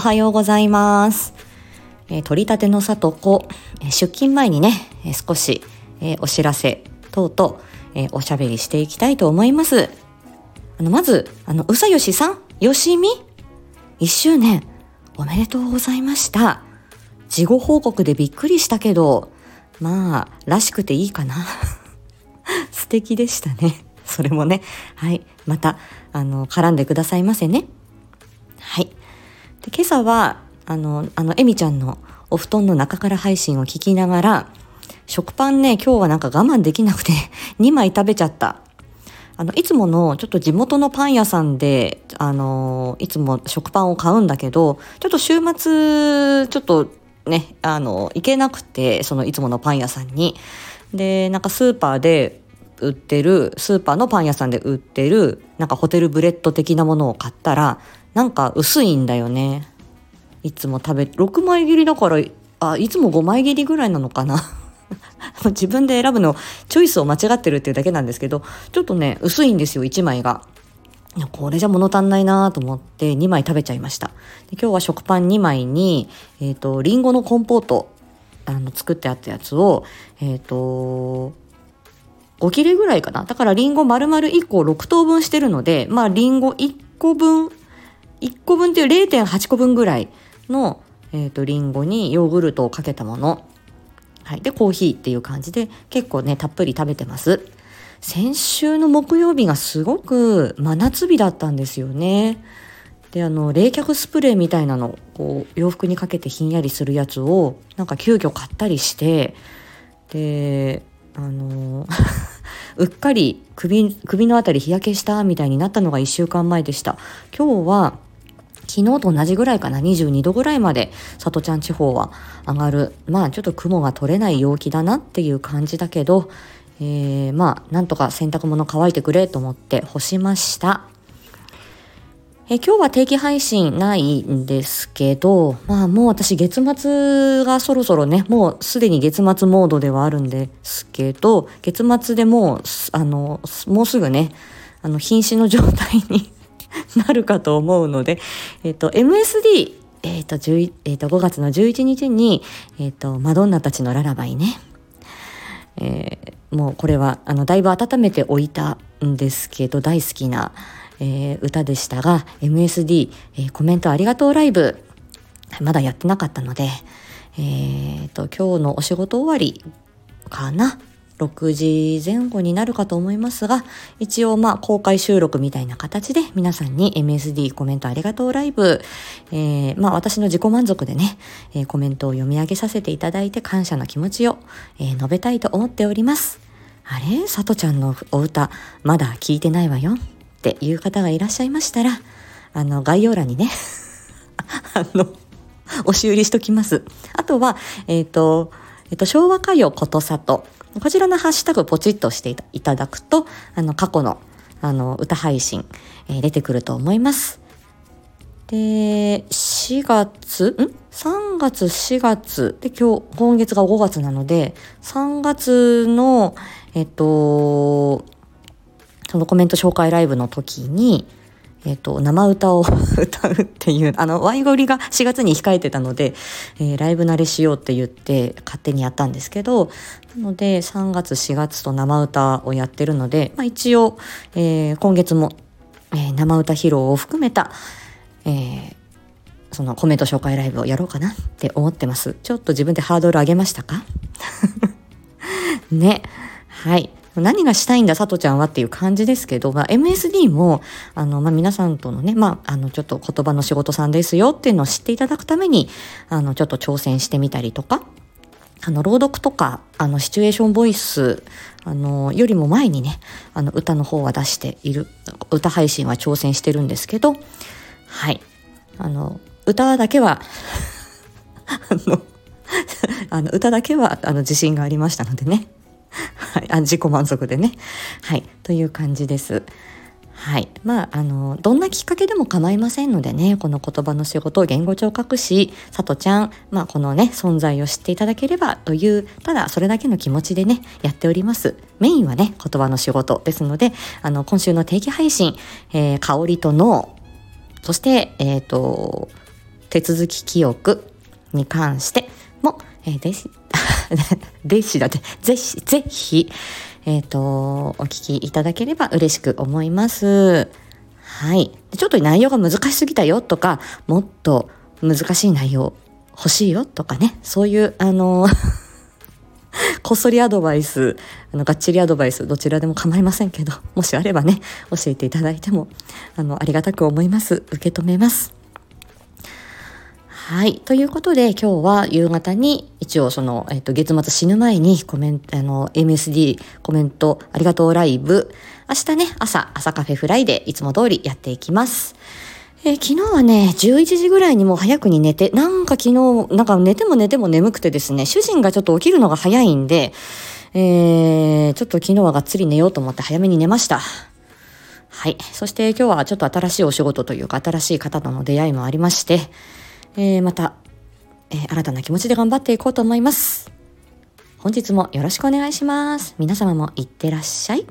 おはようございます。えー、取り立ての里子、えー、出勤前にね、えー、少し、えお知らせ等々、えおしゃべりしていきたいと思います。あの、まず、あの、うさよしさん、よしみ、1周年、おめでとうございました。事後報告でびっくりしたけど、まあ、らしくていいかな。素敵でしたね。それもね。はい。また、あの、絡んでくださいませね。はい。で、今朝は、あの、あの、えみちゃんのお布団の中から配信を聞きながら、食パンね、今日はなんか我慢できなくて 2枚食べちゃった。あの、いつものちょっと地元のパン屋さんで、あの、いつも食パンを買うんだけど、ちょっと週末、ちょっとね、あの、行けなくて、そのいつものパン屋さんに。で、なんかスーパーで売ってる、スーパーのパン屋さんで売ってる、なんかホテルブレッド的なものを買ったら、なんか薄いんだよね。いつも食べ、6枚切りだから、あ、いつも5枚切りぐらいなのかな。自分で選ぶの、チョイスを間違ってるっていうだけなんですけど、ちょっとね、薄いんですよ、1枚が。これじゃ物足んないなと思って2枚食べちゃいました。で今日は食パン2枚に、えっ、ー、と、リンゴのコンポート、あの、作ってあったやつを、えっ、ー、と、5切れぐらいかな。だからリンゴ丸々1個6等分してるので、まあリンゴ1個分、1個分っていう0.8個分ぐらいの、えっ、ー、と、リンゴにヨーグルトをかけたもの。はい。で、コーヒーっていう感じで結構ね、たっぷり食べてます。先週の木曜日がすごく真夏日だったんですよね。で、あの、冷却スプレーみたいなの、こう、洋服にかけてひんやりするやつを、なんか急遽買ったりして、で、あのうっかり首首の辺り日焼けしたみたいになったのが1週間前でした。今日は昨日と同じぐらいかな22度ぐらいまで里ちゃん地方は上がる。まあちょっと雲が取れない陽気だなっていう感じだけど、えー、まあなんとか洗濯物乾いてくれと思って干しました。今日は定期配信ないんですけど、まあもう私月末がそろそろね、もうすでに月末モードではあるんですけど、月末でもう、あの、もうすぐね、あの、瀕死の状態に なるかと思うので、えっ、と、MSD、えっ、と、えっ、と、5月の11日に、えっ、と、マドンナたちのララバイね、えー、もうこれは、あの、だいぶ温めておいたんですけど、大好きな、えー、歌でしたが、MSD、えー、コメントありがとうライブ、まだやってなかったので、えー、と、今日のお仕事終わりかな？6時前後になるかと思いますが、一応まあ公開収録みたいな形で皆さんに MSD コメントありがとうライブ、えー、まあ私の自己満足でね、えー、コメントを読み上げさせていただいて感謝の気持ちを、えー、述べたいと思っております。あれ？さとちゃんのお歌、まだ聞いてないわよ。っていう方がいらっしゃいましたら、あの、概要欄にね あの、押し売りしときます。あとは、えっ、ー、と、えっ、ー、と、昭和歌謡ことさと、こちらのハッシュタグポチッとしていただくと、あの、過去の、あの、歌配信、えー、出てくると思います。で、4月、ん ?3 月、4月、で、今日、今月が5月なので、3月の、えっと、そのコメント紹介ライブの時に、えっ、と、生歌を 歌うっていう、あの、ワイゴリが4月に控えてたので、えー、ライブ慣れしようって言って勝手にやったんですけど、なので3月4月と生歌をやってるので、まあ一応、えー、今月も、え生歌披露を含めた、えそのコメント紹介ライブをやろうかなって思ってます。ちょっと自分でハードル上げましたか？ね。はい。何がしたいんだ、さとちゃんはっていう感じですけど、まあ、MSD も、あの、まあ、皆さんとのね、まあ、あの、ちょっと言葉の仕事さんですよっていうのを知っていただくために、あの、ちょっと挑戦してみたりとか、あの、朗読とか、あの、シチュエーションボイス、あの、よりも前にね、あの、歌の方は出している、歌配信は挑戦してるんですけど、はい。あの、歌だけは あの、あの、歌だけは、あの、自信がありましたのでね。はい、自己満足でね。はい、という感じです。はい。まあ、あの、どんなきっかけでも構いませんのでね、この言葉の仕事を言語聴覚士、さとちゃん、まあ、このね、存在を知っていただければという、ただそれだけの気持ちでね、やっております。メインはね、言葉の仕事ですので、あの、今週の定期配信、えー、香りと脳、そして、え、ー、と、手続き記憶に関しても、えー、でし、でしだって、ぜひ、ぜひ、えっ、ー、と、お聞きいただければ嬉しく思います。はい。ちょっと内容が難しすぎたよとか、もっと難しい内容欲しいよとかね、そういう、あの こっそりアドバイス、あの、がっちりアドバイス、どちらでも構いませんけど、もしあればね、教えていただいても、あの、ありがたく思います。受け止めます。はい。ということで、今日は夕方に、一応その、えっ、と、月末死ぬ前にコメント、あの、MSD コメントありがとうライブ、明日ね、朝、朝カフェフライでいつも通りやっていきます。えー、昨日はね、11時ぐらいにもう早くに寝て、なんか昨日、なんか寝ても寝ても眠くてですね、主人がちょっと起きるのが早いんで、えー、ちょっと昨日はがっつり寝ようと思って早めに寝ました。はい。そして今日はちょっと新しいお仕事というか、新しい方との出会いもありまして、えー、また、えー、新たな気持ちで頑張っていこうと思います。本日もよろしくお願いします。皆様もいってらっしゃい。